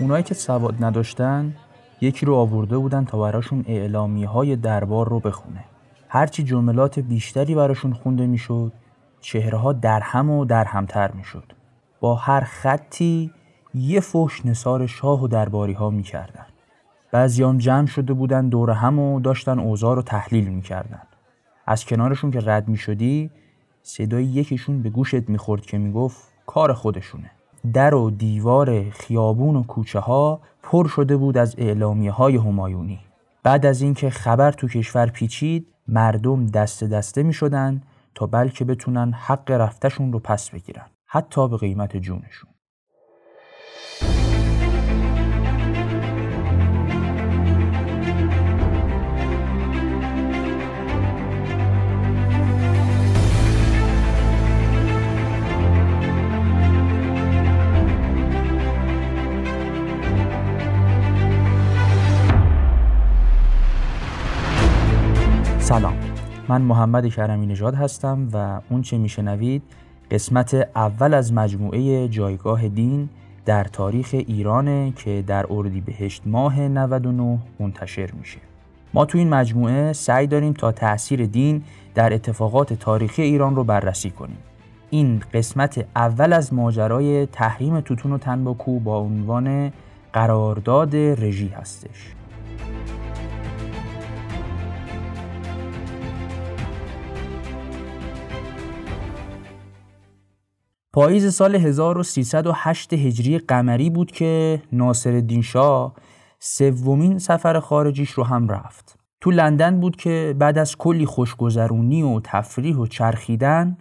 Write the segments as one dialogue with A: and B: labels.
A: اونایی که سواد نداشتن یکی رو آورده بودن تا براشون اعلامی های دربار رو بخونه. هرچی جملات بیشتری براشون خونده می‌شد چهره ها درهم و درهمتر می‌شد. با هر خطی یه فحش نصار شاه و درباری ها می‌کردن. بعضیان جمع شده بودن دور هم و داشتن اوضاع رو تحلیل می‌کردن. از کنارشون که رد می‌شدی صدای یکیشون به گوشت می‌خورد که می‌گفت کار خودشونه. در و دیوار خیابون و کوچه ها پر شده بود از اعلامیه های همایونی. بعد از اینکه خبر تو کشور پیچید مردم دست دسته می شدن تا بلکه بتونن حق رفتشون رو پس بگیرن حتی به قیمت جونشون. سلام. من محمد کرمی نژاد هستم و اون چه میشنوید قسمت اول از مجموعه جایگاه دین در تاریخ ایرانه که در اردیبهشت ماه 99 منتشر میشه. ما تو این مجموعه سعی داریم تا تأثیر دین در اتفاقات تاریخی ایران رو بررسی کنیم. این قسمت اول از ماجرای تحریم توتون و تنباکو با عنوان قرارداد رژی هستش. پاییز سال 1308 هجری قمری بود که ناصر شاه سومین سفر خارجیش رو هم رفت. تو لندن بود که بعد از کلی خوشگذرونی و تفریح و چرخیدن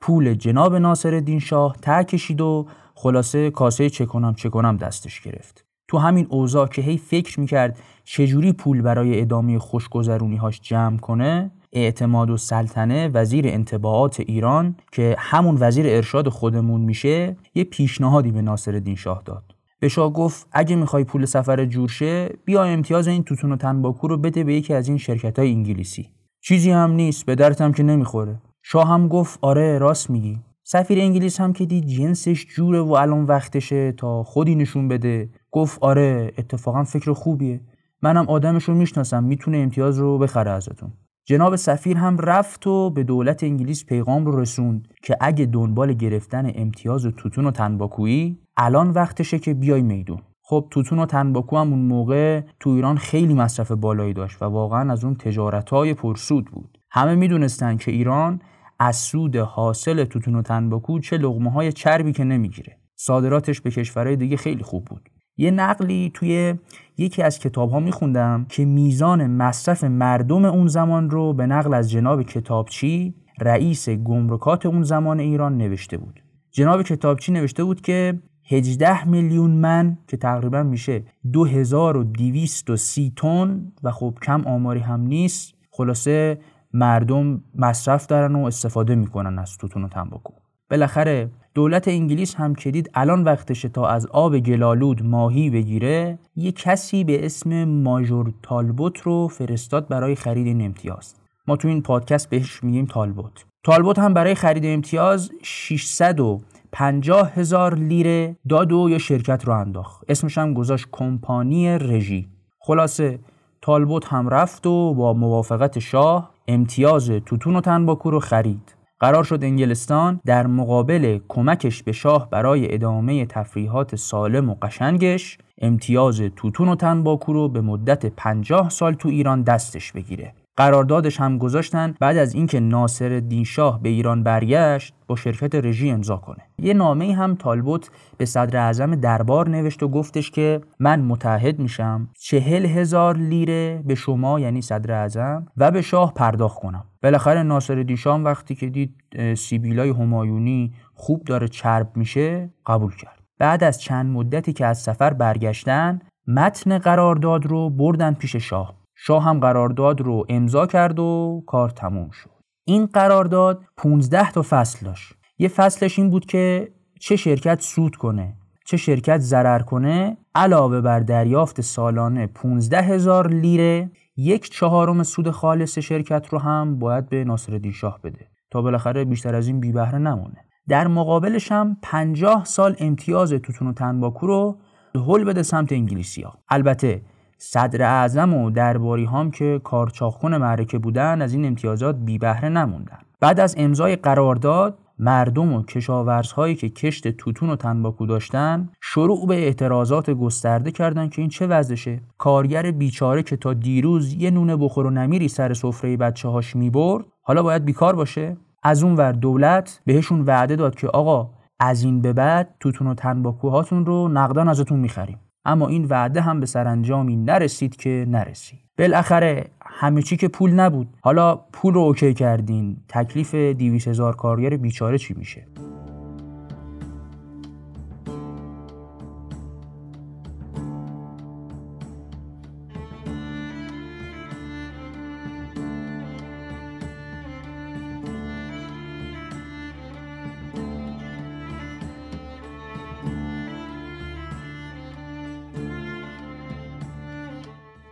A: پول جناب ناصر شاه ته کشید و خلاصه کاسه چه کنم چه کنم دستش گرفت. تو همین اوضاع که هی فکر می‌کرد چجوری پول برای ادامه خوشگذرونی هاش جمع کنه اعتماد و سلطنه وزیر انتباعات ایران که همون وزیر ارشاد خودمون میشه یه پیشنهادی به ناصر شاه داد. به شاه گفت اگه می‌خوای پول سفر جور شه بیا امتیاز این توتون و تنباکو رو بده به یکی از این شرکت های انگلیسی. چیزی هم نیست به درتم که نمی‌خوره. شاه هم گفت آره راست میگی. سفیر انگلیس هم که دید جنسش جوره و الان وقتشه تا خودی نشون بده. گفت آره اتفاقا فکر خوبیه. منم آدمش رو می‌شناسم می‌تونه امتیاز رو بخره ازتون. جناب سفیر هم رفت و به دولت انگلیس پیغام رو رسوند که اگه دنبال گرفتن امتیاز توتون و تنباکویی الان وقتشه که بیای میدون. خب توتون و تنباکو هم اون موقع تو ایران خیلی مصرف بالایی داشت و واقعا از اون تجارت های پرسود بود. همه می‌دونستن که ایران از سود حاصل توتون و تنباکو چه لغمه های چربی که نمی‌گیره. صادراتش به کشورهای دیگه خیلی خوب بود. یه نقلی توی یکی از کتاب ها میخوندم که میزان مصرف مردم اون زمان رو به نقل از جناب کتابچی رئیس گمرکات اون زمان ایران نوشته بود. جناب کتابچی نوشته بود که 18 میلیون من که تقریبا میشه 2230 تن و خب کم آماری هم نیست خلاصه مردم مصرف دارن و استفاده می‌کنن از توتون و تنباکو. بالاخره دولت انگلیس هم که دید الان وقتشه تا از آب گلالود ماهی بگیره یه کسی به اسم ماژور تالبوت رو فرستاد برای خرید این امتیاز. ما تو این پادکست بهش میگیم تالبوت. تالبوت هم برای خرید امتیاز 650 هزار لیره داد یا شرکت رو انداخت. اسمش هم گذاشت کمپانی رژی. خلاصه تالبوت هم رفت و با موافقت شاه امتیاز توتون و تنباکو رو خرید. قرار شد انگلستان در مقابل کمکش به شاه برای ادامه تفریحات سالم و قشنگش امتیاز توتون و تنباکو رو به مدت 50 سال تو ایران دستش بگیره. قراردادش هم گذاشتن بعد از اینکه ناصر شاه به ایران برگشت با شرکت رژی امضا کنه. یه نامه هم تالبوت به صدر اعظم دربار نوشت و گفتش که من متحد میشم چهل هزار لیره به شما یعنی صدر اعظم و به شاه پرداخت کنم. بالاخره ناصر دیشان وقتی که دید سیبیلای همایونی خوب داره چرب میشه قبول کرد. بعد از چند مدتی که از سفر برگشتن متن قرارداد رو بردن پیش شاه. شاه هم قرارداد رو امضا کرد و کار تموم شد. این قرارداد 15 تا فصل داشت. یه فصلش این بود که چه شرکت سود کنه چه شرکت ضرر کنه علاوه بر دریافت سالانه 15 هزار لیره یک چهارم سود خالص شرکت رو هم باید به ناصرالدین شاه بده. تا بالاخره بیشتر از این بی بهره نمونه. در مقابلش هم 50 سال امتیاز توتون و تنباکو رو هل بده سمت انگلیسیا. البته صدر اعظم و درباری هم که کارچاخون معرکه بودن از این امتیازات بی بهره نموندن. بعد از امضای قرارداد مردم و کشاورزهایی که کشت توتون و تنباکو داشتن شروع به اعتراضات گسترده کردند که این چه وضعشه. کارگر بیچاره که تا دیروز یه نونه بخور و نمیری سر سفره بچه هاش می‌برد حالا باید بیکار باشه. از اون ور دولت بهشون وعده داد که آقا از این به بعد توتون و تنباکوهاتون رو نقدان ازتون می‌خریم. اما این وعده هم به سرانجامی نرسید که نرسید. بالاخره همه چی که پول نبود. حالا پول رو اوکی کردین. تکلیف دیویس هزار کارگر بیچاره چی میشه؟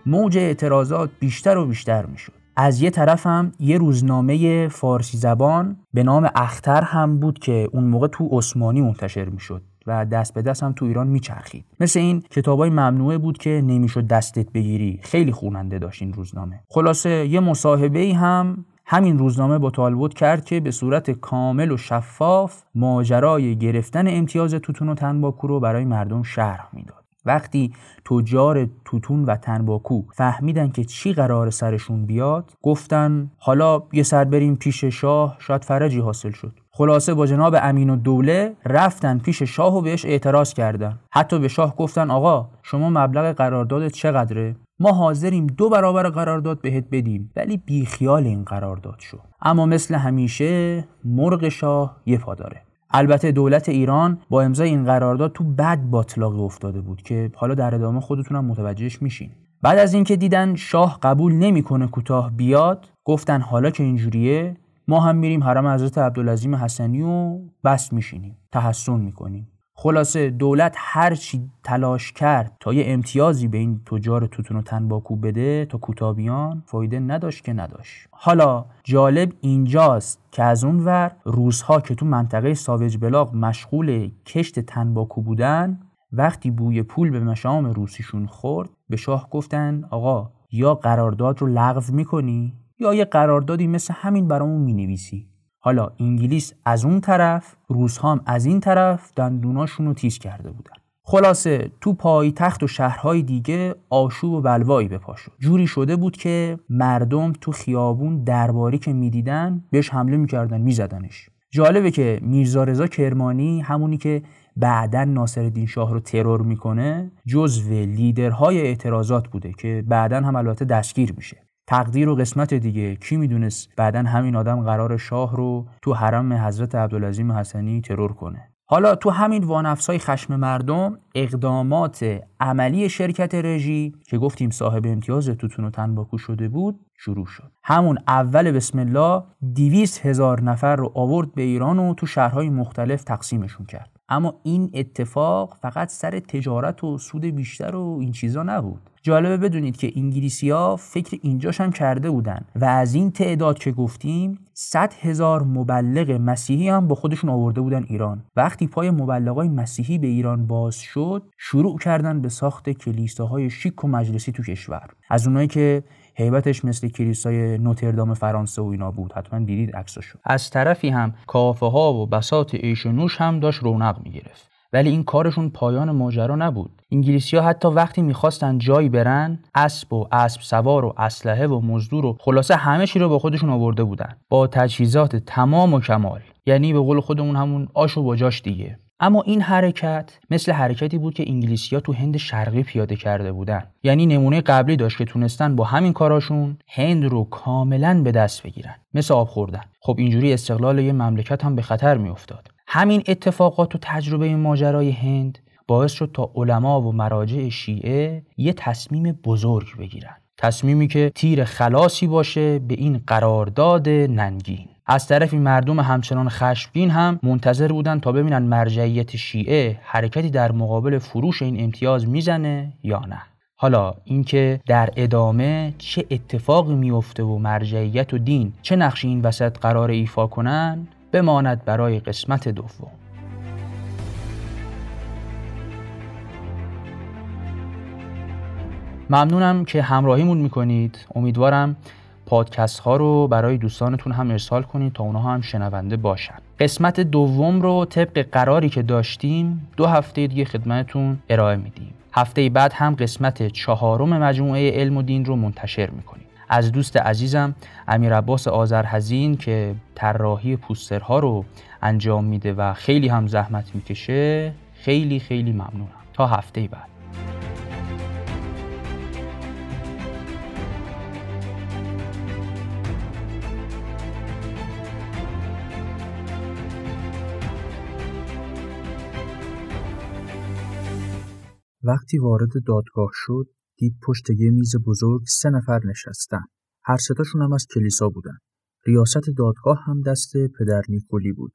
A: موج اعتراضات بیشتر و بیشتر می‌شد. از یه طرف هم یه روزنامه فارسی زبان به نام اختر هم بود که اون موقع تو عثمانی منتشر می‌شد و دست به دست هم تو ایران میچرخید. مثل این کتابای ممنوعه بود که نمی‌شد دستت بگیری. خیلی خوننده داشت این روزنامه. خلاصه یه مصاحبه ای هم همین روزنامه با طالبوت کرد که به صورت کامل و شفاف ماجرای گرفتن امتیاز توتون و تنباکو رو برای مردم شرح می‌داد. وقتی تجار توتون و تنباکو فهمیدن که چی قرار سرشون بیاد گفتن حالا یه سر بریم پیش شاه شاید فرجی حاصل شد. خلاصه با جناب امین و دوله رفتن پیش شاه و بهش اعتراض کردن. حتی به شاه گفتن آقا شما مبلغ قرارداد چقدره؟ ما حاضریم دو برابر قرارداد بهت بدیم. ولی بیخیال این قرارداد شو اما مثل همیشه مرغ شاه یه پا البته دولت ایران با امضای این قرارداد تو بد باطلاقی افتاده بود که حالا در ادامه خودتونم متوجهش میشین. بعد از اینکه دیدن شاه قبول نمی‌کنه کوتاه بیاد گفتن حالا که اینجوریه ما هم میریم حرم حضرت عبدالعظیم حسنی و بس میشینیم. تحسن می‌کنیم. خلاصه دولت هر چی تلاش کرد تا یه امتیازی به این تجار توتون و تنباکو بده تا کوتابیان فایده نداشت که نداشت. حالا جالب اینجاست که از اون ور روزها که تو منطقه ساوج بلاغ مشغول کشت تنباکو بودن وقتی بوی پول به مشام روسیشون خورد به شاه گفتن آقا یا قرارداد رو لغو می‌کنی یا یه قراردادی مثل همین برامون می‌نویسی. حالا انگلیس از اون طرف روس هم از این طرف دندوناشون رو تیز کرده بودن. خلاصه تو پایتخت و شهرهای دیگه آشوب و بلوایی به پا شد. جوری شده بود که مردم تو خیابون درباری که می‌دیدن بهش حمله می‌کردن میزدنش. جالبه که میرزا رضا کرمانی همونی که بعدا ناصرالدین شاه رو ترور می‌کنه جزو لیدرهای اعتراضات بوده که بعدا هم البته دستگیر میشه. تقدیر و قسمت دیگه. کی می‌دونست بعدا همین آدم قرار شاه رو تو حرم حضرت عبدالعظیم حسنی ترور کنه. حالا تو همین وانفسای خشم مردم اقدامات عملی شرکت رژی که گفتیم صاحب امتیاز توتون و تنباکو شده بود شروع شد. همون اول بسم الله دیویست هزار نفر رو آورد به ایران و تو شهرهای مختلف تقسیمشون کرد. اما این اتفاق فقط سر تجارت و سود بیشتر و این چیزا نبود. جالبه بدونید که انگلیسی ها فکر اینجاش هم کرده بودن و از این تعداد که گفتیم 100 هزار مبلغ مسیحی هم با خودشون آورده بودن ایران. وقتی پای مبلغای مسیحی به ایران باز شد شروع کردن به ساخت کلیساهای شیک و مجلسی تو کشور. از اونایی که هیبتش مثل کلیسای نوتردام فرانسه و اینا بود. حتما دیدید عکسشو از طرفی هم کافه ها و بسات ایش و نوش هم داشت رونق می‌گرفت. ولی این کارشون پایان ماجرا نبود. انگلیسی ها حتی وقتی می‌خواستن جایی برن اسب و اسب سوار و اسلحه و مزدور و خلاصه همه چی رو با خودشون آورده بودن. با تجهیزات تمام و کمال. یعنی به قول خودمون همون آش و باجاش دیگه. اما این حرکت مثل حرکتی بود که انگلیسیا تو هند شرقی پیاده کرده بودن. یعنی نمونه قبلی داشت که تونستن با همین کاراشون هند رو کاملا به دست بگیرن. مثل آب خوردن. خب اینجوری استقلال یه مملکت هم به خطر میافتاد. همین اتفاقات و تجربه ماجرای هند باعث شد تا علما و مراجع شیعه یه تصمیم بزرگ بگیرن. تصمیمی که تیر خلاصی باشه به این قرارداد ننگین. از طرف مردم همچنان خشمگین هم منتظر بودن تا ببینن مرجعیت شیعه حرکتی در مقابل فروش این امتیاز می‌زنه یا نه. حالا اینکه در ادامه چه اتفاقی میفته و مرجعیت و دین چه نقشی این وسط قرار ایفا کنن بماند برای قسمت دوم. ممنونم که همراهیمون می‌کنید. امیدوارم پادکست ها رو برای دوستانتون هم ارسال کنید تا اونها هم شنونده باشن. قسمت دوم رو طبق قراری که داشتیم دو هفته دیگه خدمتتون ارائه میدیم. هفته بعد هم قسمت چهارم مجموعه علم و دین رو منتشر می‌کنیم. از دوست عزیزم امیر عباس آذرحزین که طراحی پوسترها رو انجام میده و خیلی هم زحمت می‌کشه خیلی خیلی ممنونم. تا هفته بعد.
B: وقتی وارد دادگاه شد دید پشت یه میز بزرگ سه نفر نشستن. هر ستاشون هم از کلیسا بودن. ریاست دادگاه هم دست پدر نیکولی بود.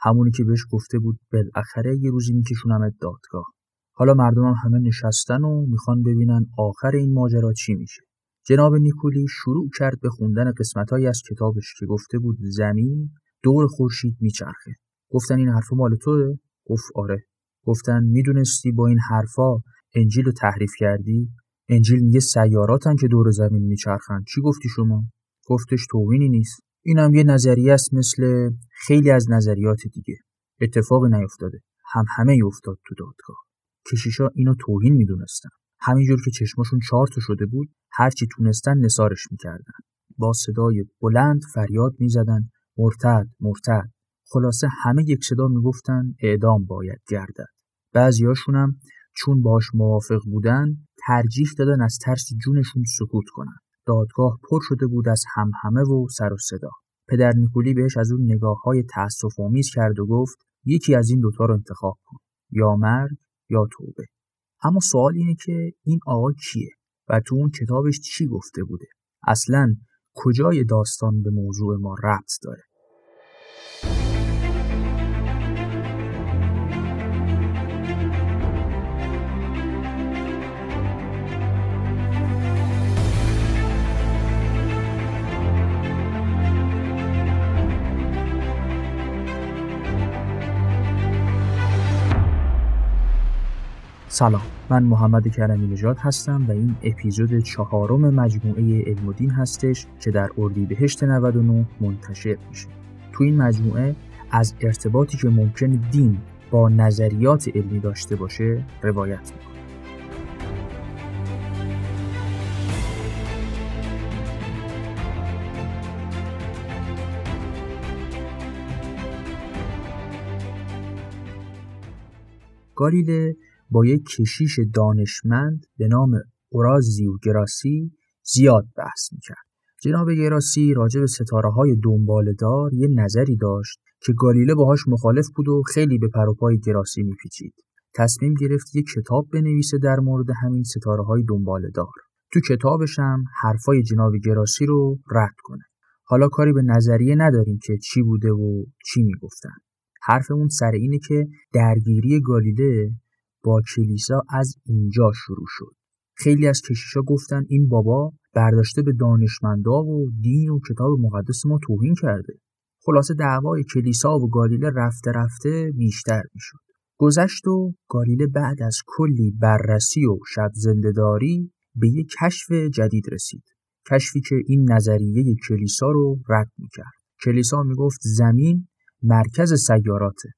B: همونی که بهش گفته بود بالاخره یه روزی میکشونم دادگاه. حالا مردم هم همه نشستن و می‌خوان ببینن آخر این ماجرا چی میشه. جناب نیکولی شروع کرد به خوندن قسمتهایی از کتابش که گفته بود زمین دور خورشید میچرخه. گفتن این حرف مال توه؟ گفت آره. گفتن می‌دونستی با این حرفا انجیل رو تحریف کردی؟ انجیل میگه سیاراتن که دور زمین میچرخن. چی گفتی شما؟ گفتش توهینی نیست. اینم یه نظریه است مثل خیلی از نظریات دیگه. اتفاقی نیفتاده. هم همه افتاد تو دادگاه. کشیشا اینو توهین می‌دونستن. همینجور که چشماشون چارت شده بود هرچی تونستن نسارش می‌کردن. با صدای بلند فریاد می‌زدن. مرتد مرتد. خلاصه همه یک صدا می‌گفتن اعدام باید گردد. بعضیاشونم چون باش موافق بودن ترجیح دادن از ترس جونشون سکوت کنن. دادگاه پر شده بود از همهمه و سر و صدا. پدر نیکولی بهش از اون نگاه های تأصف آمیز کرد و گفت یکی از این دوتا رو انتخاب کن. یا مرگ یا توبه. اما سوال اینه که این آقا کیه و تو اون کتابش چی گفته بوده؟ اصلا کجای داستان به موضوع ما ربط داره؟ سلام من محمد کرمی نژاد هستم و این اپیزود چهارم مجموعه علم دین هستش که در اردیبهشت 99 منتشر میشه. تو این مجموعه از ارتباطی که ممکن دین با نظریات علمی داشته باشه روایت می‌کنم. گالیله با یک کشیش دانشمند به نام اورازیو گراسی زیاد بحث می‌کرد. جناب گراسی راجع به ستاره های دنبالدار یه نظری داشت که گالیله باهاش مخالف بود و خیلی به پروپای گراسی میپیچید. تصمیم گرفت یک کتاب بنویسه در مورد همین ستاره های دنبالدار. تو کتابش هم حرفای جناب گراسی رو رد کنه. حالا کاری به نظریه نداریم که چی بوده و چی می‌گفتن. حرفمون سر اینه که درگیری گالیله با کلیسا از اینجا شروع شد. خیلی از کشیشا گفتن این بابا برداشته به دانشمندا و دین و کتاب مقدس ما توهین کرده. خلاصه دعوای کلیسا و گالیله رفته رفته بیشتر می‌شد. گذشت و گالیله بعد از کلی بررسی و شب زندهداری به یک کشف جدید رسید. کشفی که این نظریه کلیسا رو رد می‌کرد. کلیسا می‌گفت زمین مرکز سیاراته.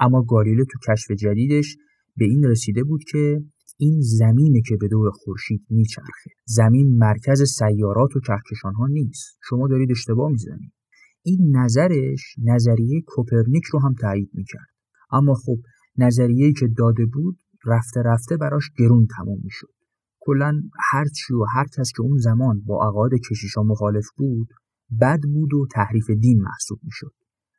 B: اما گالیله تو کشف جدیدش به این رسیده بود که این زمینه که به دور خورشید میچرخه زمین مرکز سیارات و کهکشان ها نیست. شما دارید اشتباه می‌زنید. این نظرش نظریه کوپرنیک رو هم تایید می‌کرد. اما خب نظریه‌ای که داده بود رفته رفته براش گرون تموم می‌شد. کلا هر چی و هر کس که اون زمان با عقاید کشیشا مخالف بود بد بود و تحریف دین محسوب می‌شد.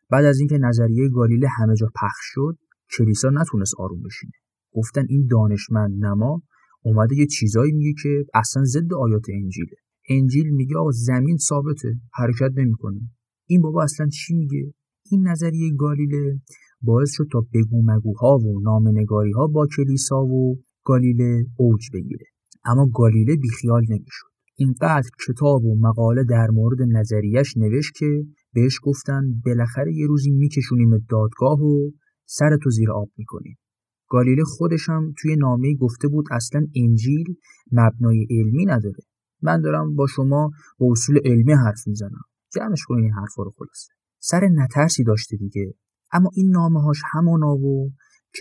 B: بعد از اینکه نظریه گالیله همه جا پخش شد کلیسا نتونست آروم بشینه. گفتن این دانشمند نما اومده یه چیزایی میگه که اصلا ضد آیات انجیله. انجیل میگه آقا زمین ثابته حرکت نمی‌کنه. این بابا اصلا چی میگه؟ این نظریه گالیله باعث شد تا بگو مگوها و نامنگاری ها با کلیسا و گالیله اوج بگیره. اما گالیله بیخیال نمی‌شد. اینقدر کتاب و مقاله در مورد نظریش نوشت که بهش گفتن بالاخره یه روزی میکشونیم دادگاه و سرتو زیر آب می‌کنیم. گالیله خودش هم توی نامه گفته بود اصلا انجیل مبنای علمی نداره. من دارم با شما با اصول علمی حرف می‌زنم. جمعش کنین این حرفا رو خلاصه. سر نترسی داشته دیگه. اما این نامه هاش همانا و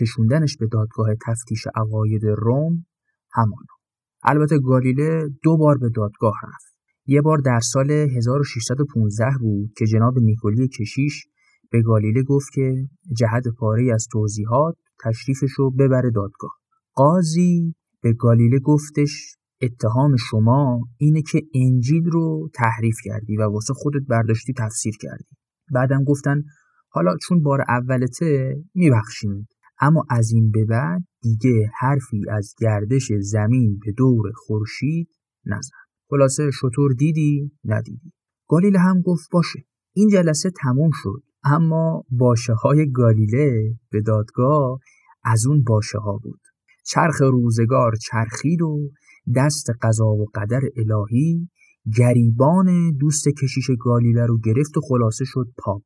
B: کشوندنش به دادگاه تفتیش عقاید روم همانا. البته گالیله دو بار به دادگاه رفت. یه بار در سال 1615 بود که جناب نیکولی کشیش به گالیله گفت که جهت پاره از توضیحات تشریفش رو ببره دادگاه. قاضی به گالیله گفتش اتهام شما اینه که انجیل رو تحریف کردی و واسه خودت برداشتی تفسیر کردی. بعدم گفتن حالا چون بار اولته میبخشیم اما از این به بعد دیگه حرفی از گردش زمین به دور خورشید نزن. خلاصه شطور دیدی؟ ندیدی. گالیله هم گفت باشه. این جلسه تموم شد. اما باشه های گالیله به دادگاه از اون باشه ها بود. چرخ روزگار چرخید و دست قضا و قدر الهی گریبان دوست کشیش گالیله رو گرفت و خلاصه شد پاپ.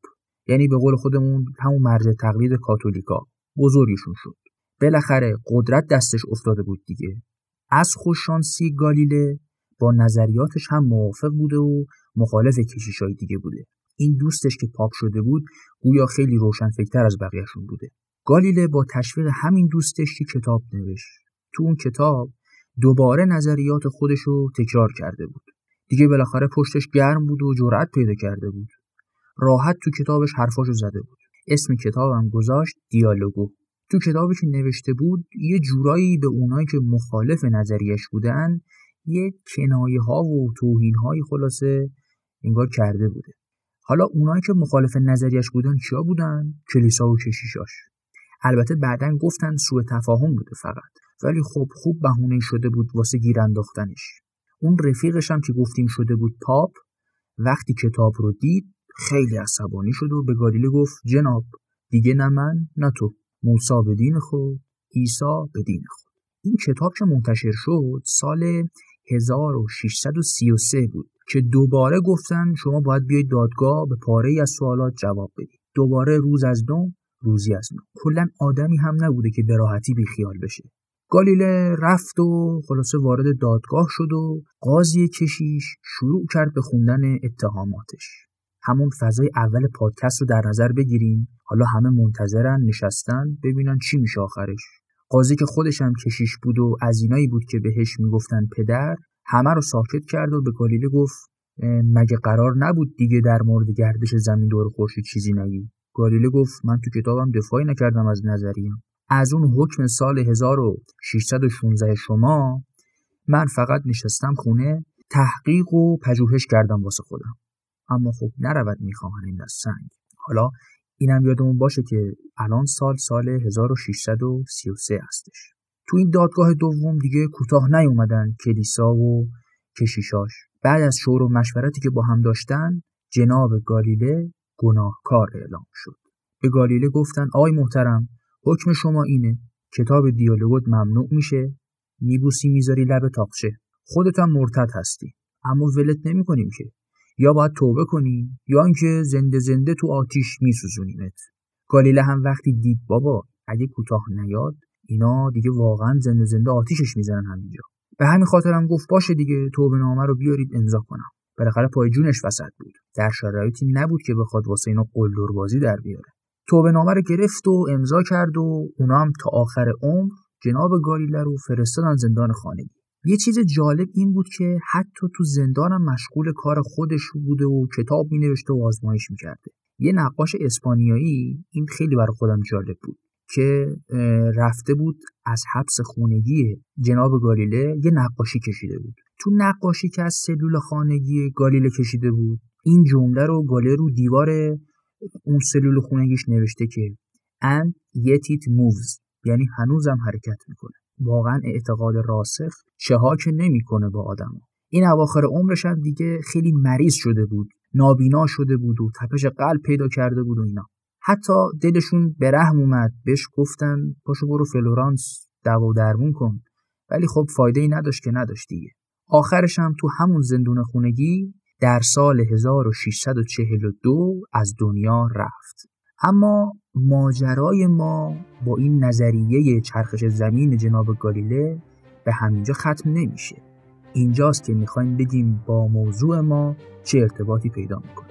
B: یعنی به قول خودمون همون مرجع تقلید کاتولیکا. بزرگشون شد. بالاخره قدرت دستش افتاده بود دیگه. از خوششانسی گالیله با نظریاتش هم موافق بوده و مخالف کشیشای دیگه بوده. این دوستش که پاپ شده بود گویا خیلی روشنفکرتر از بقیهشون بوده. گالیله با تشویق همین دوستش که کتاب نوشت. تو اون کتاب دوباره نظریات خودش رو تکرار کرده بود. دیگه بالاخره پشتش گرم بود و جرأت پیدا کرده بود. راحت تو کتابش حرفاشو زده بود. اسم کتابم گذاشت دیالوگو. تو کتابی که نوشته بود یه جورایی به اونایی که مخالف نظریش بودن یه کنایه ها و توهین های خلاصه انگار کرده بوده. حالا اونایی که مخالف نظریش بودن کیا بودن؟ کلیسا و کشیشاش. البته بعدا گفتن سوء تفاهم بوده فقط. ولی خب خوب بهونه شده بود واسه گیر انداختنش. اون رفیقش هم که گفتیم شده بود پاپ وقتی کتاب رو دید خیلی عصبانی شد و به گالیله گفت جناب دیگه نه من نه تو. موسا به دین خود عیسی به دین خود. این کتاب که منتشر شد سال 1633 بود. که دوباره گفتن شما باید بیاید دادگاه به پاره از سوالات جواب بدید. دوباره روز از نو روزی از نو. کلا آدمی هم نبوده که به راحتی بیخیال بشه. گالیله رفت و خلاصه وارد دادگاه شد و قاضی کشیش شروع کرد به خوندن اتهاماتش. همون فضای اول پادکست رو در نظر بگیریم حالا همه منتظرن نشستن ببینن چی میشه آخرش. قاضی که خودش هم کشیش بود و از اینایی بود که بهش می‌گفتن پدر همه رو ساکت کرد و به گالیله گفت مگه قرار نبود دیگه در مورد گردش زمین دور خورشید چیزی نگی؟ گالیله گفت من تو کتابم دفاعی نکردم از نظریم. از اون حکم سال 1616 شما من فقط نشستم خونه تحقیق و پژوهش کردم واسه خودم. اما خب نرود می‌خواهن این از سنگ. حالا اینم یادمون باشه که الان سال سال 1633 هستش. تو این دادگاه دوم دیگه کوتاه نیومدن کلیسا و کشیشاش. بعد از شور و مشورتی که با هم داشتن جناب گالیله گناهکار اعلام شد. به گالیله گفتن آی محترم حکم شما اینه کتاب دیالوگوت ممنوع میشه میبوسی می‌ذاری لب تاقچه. خودت هم مرتد هستی. اما ولت نمی‌کنیم که. یا باید توبه کنی یا اینکه زنده زنده تو آتیش میسوزونیمت. گالیله هم وقتی دید بابا اگه کوتاه نیاد اینا دیگه واقعا زنده زنده آتیشش می‌زنن همینجا. به همین خاطرم گفت باشه دیگه توبه نامه رو بیارید امضا کنم. بالاخره پای جونش وسط بود. در شرایطی نبود که بخواد واسه اینا قلدر بازی در بیاره. توبه نامه رو گرفت و امضا کرد و اونا هم تا آخر عمر جناب گالیله رو فرستادن زندان خانگی. یه چیز جالب این بود که حتی تو زندانم مشغول کار خودش بوده و کتاب مینوشته و آزمایش می‌کرده. یه نقاش اسپانیایی این خیلی برای خودم جالب بود. که رفته بود از حبس خونگی جناب گالیله یه نقاشی کشیده بود. تو نقاشی که از سلول خانگی گالیله کشیده بود این جمله رو گالیله رو دیوار اون سلول خونگیش نوشته که and yet it moves. یعنی هنوزم حرکت می‌کنه. واقعا اعتقاد راسخ چها که نمی‌کنه با آدم این اواخر عمرش هم دیگه خیلی مریض شده بود نابینا شده بود و تپش قلب پیدا کرده بود و اینا. حتی دلشون به رحم اومد. بهش گفتن پاشو برو فلورانس دوا درمون کن. ولی خب فایده ای نداشت که نداشت دیگه. آخرش هم تو همون زندون خونگی در سال 1642 از دنیا رفت. اما ماجرای ما با این نظریه چرخش زمین جناب گالیله به همینجا ختم نمیشه. اینجاست که می‌خوایم بگیم با موضوع ما چه ارتباطی پیدا می‌کنه.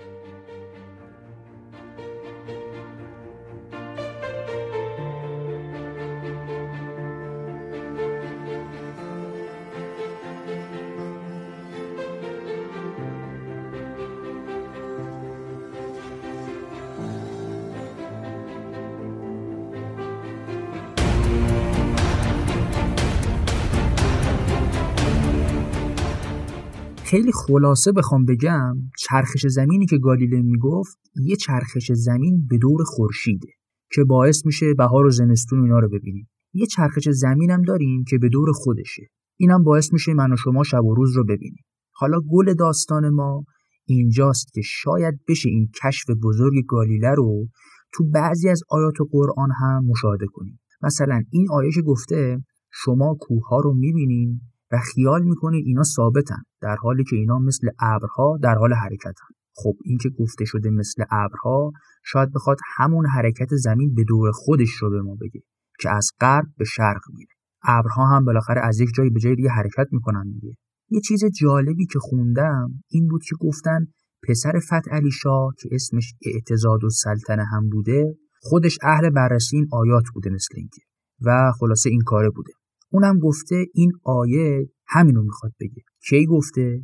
B: خیلی خلاصه بخوام بگم چرخش زمینی که گالیله می‌گفت یه چرخش زمین به دور خورشیده که باعث میشه بهار و زمستون اینا رو ببینیم. یه چرخش زمین هم داریم که به دور خودشه. اینم باعث میشه من و شما شب و روز رو ببینیم. حالا گل داستان ما اینجاست که شاید بشه این کشف بزرگ گالیله رو تو بعضی از آیات قرآن هم مشاهده کنیم. مثلا این آیه که گفته شما کوه ها رو می‌بینین و خیال می‌کنید اینا ثابتن در حالی که اینا مثل ابرها در حال حرکتن. خب این که گفته شده مثل ابرها شاید بخواد همون حرکت زمین به دور خودش رو به ما بگه که از غرب به شرق میره. ابرها هم بالاخره از یک جایی به جای دیگه حرکت می‌کنن دیگه. یه چیز جالبی که خوندم این بود که گفتن پسر فت علی شاه که اسمش اعتزاد و سلطنه هم بوده خودش اهل بررسی این آیات بوده مثل اینکه و خلاصه این کاره بوده. اونم گفته این آیه همینو می‌خواد بگه. کی گفته؟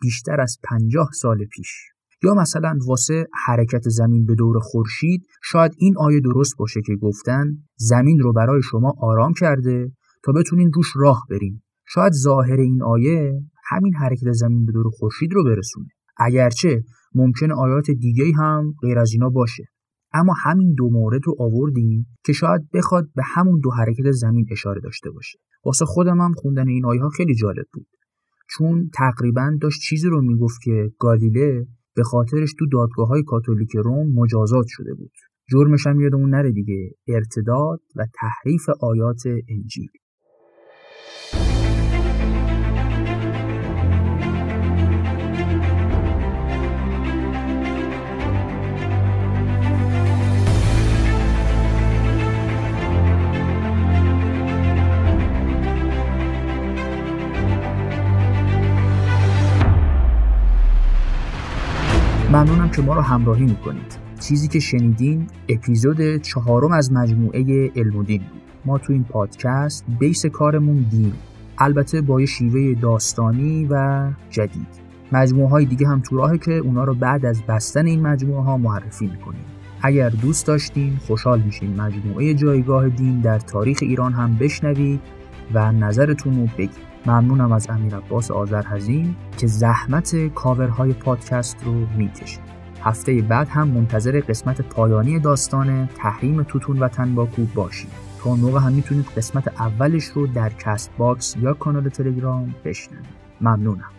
B: بیشتر از پنجاه سال پیش. یا مثلا واسه حرکت زمین به دور خورشید شاید این آیه درست باشه که گفتن زمین رو برای شما آرام کرده تا بتونین روش راه برین. شاید ظاهر این آیه همین حرکت زمین به دور خورشید رو برسونه. اگرچه ممکن آیات دیگه هم غیر از اینا باشه. اما همین دو مورد رو آوردیم که شاید بخواد به همون دو حرکت زمین اشاره داشته باشه. واسه خودم هم خوندن این آیه ها خیلی جالب بود. چون تقریبا داشت چیزی رو می‌گفت که گالیله به خاطرش تو دادگاه های کاتولیک روم مجازات شده بود. جرمش هم یادمون نره دیگه ارتداد و تحریف آیات انجیل. که ما رو همراهی می‌کنید. چیزی که شنیدین اپیزود چهارم از مجموعه علم بود ما تو این پادکست بیس کارمون دین البته با یه شیوه داستانی و جدید. مجموعه های دیگه هم تو راهه که اونا رو بعد از بستن این مجموعه ها معرفی می‌کنیم. اگر دوست داشتین خوشحال میشین مجموعه جایگاه دین در تاریخ ایران هم بشنوید و نظرتون رو بگید. ممنونم از امیر عباس آذرهزین که زحمت کاورهای پادکست رو می‌کشه هفته بعد هم منتظر قسمت پایانی داستان تحریم توتون و تنباکو باشید تا موقع هم می‌تونید قسمت اولش رو در کست باکس یا کانال تلگرام بشنوید. ممنونم.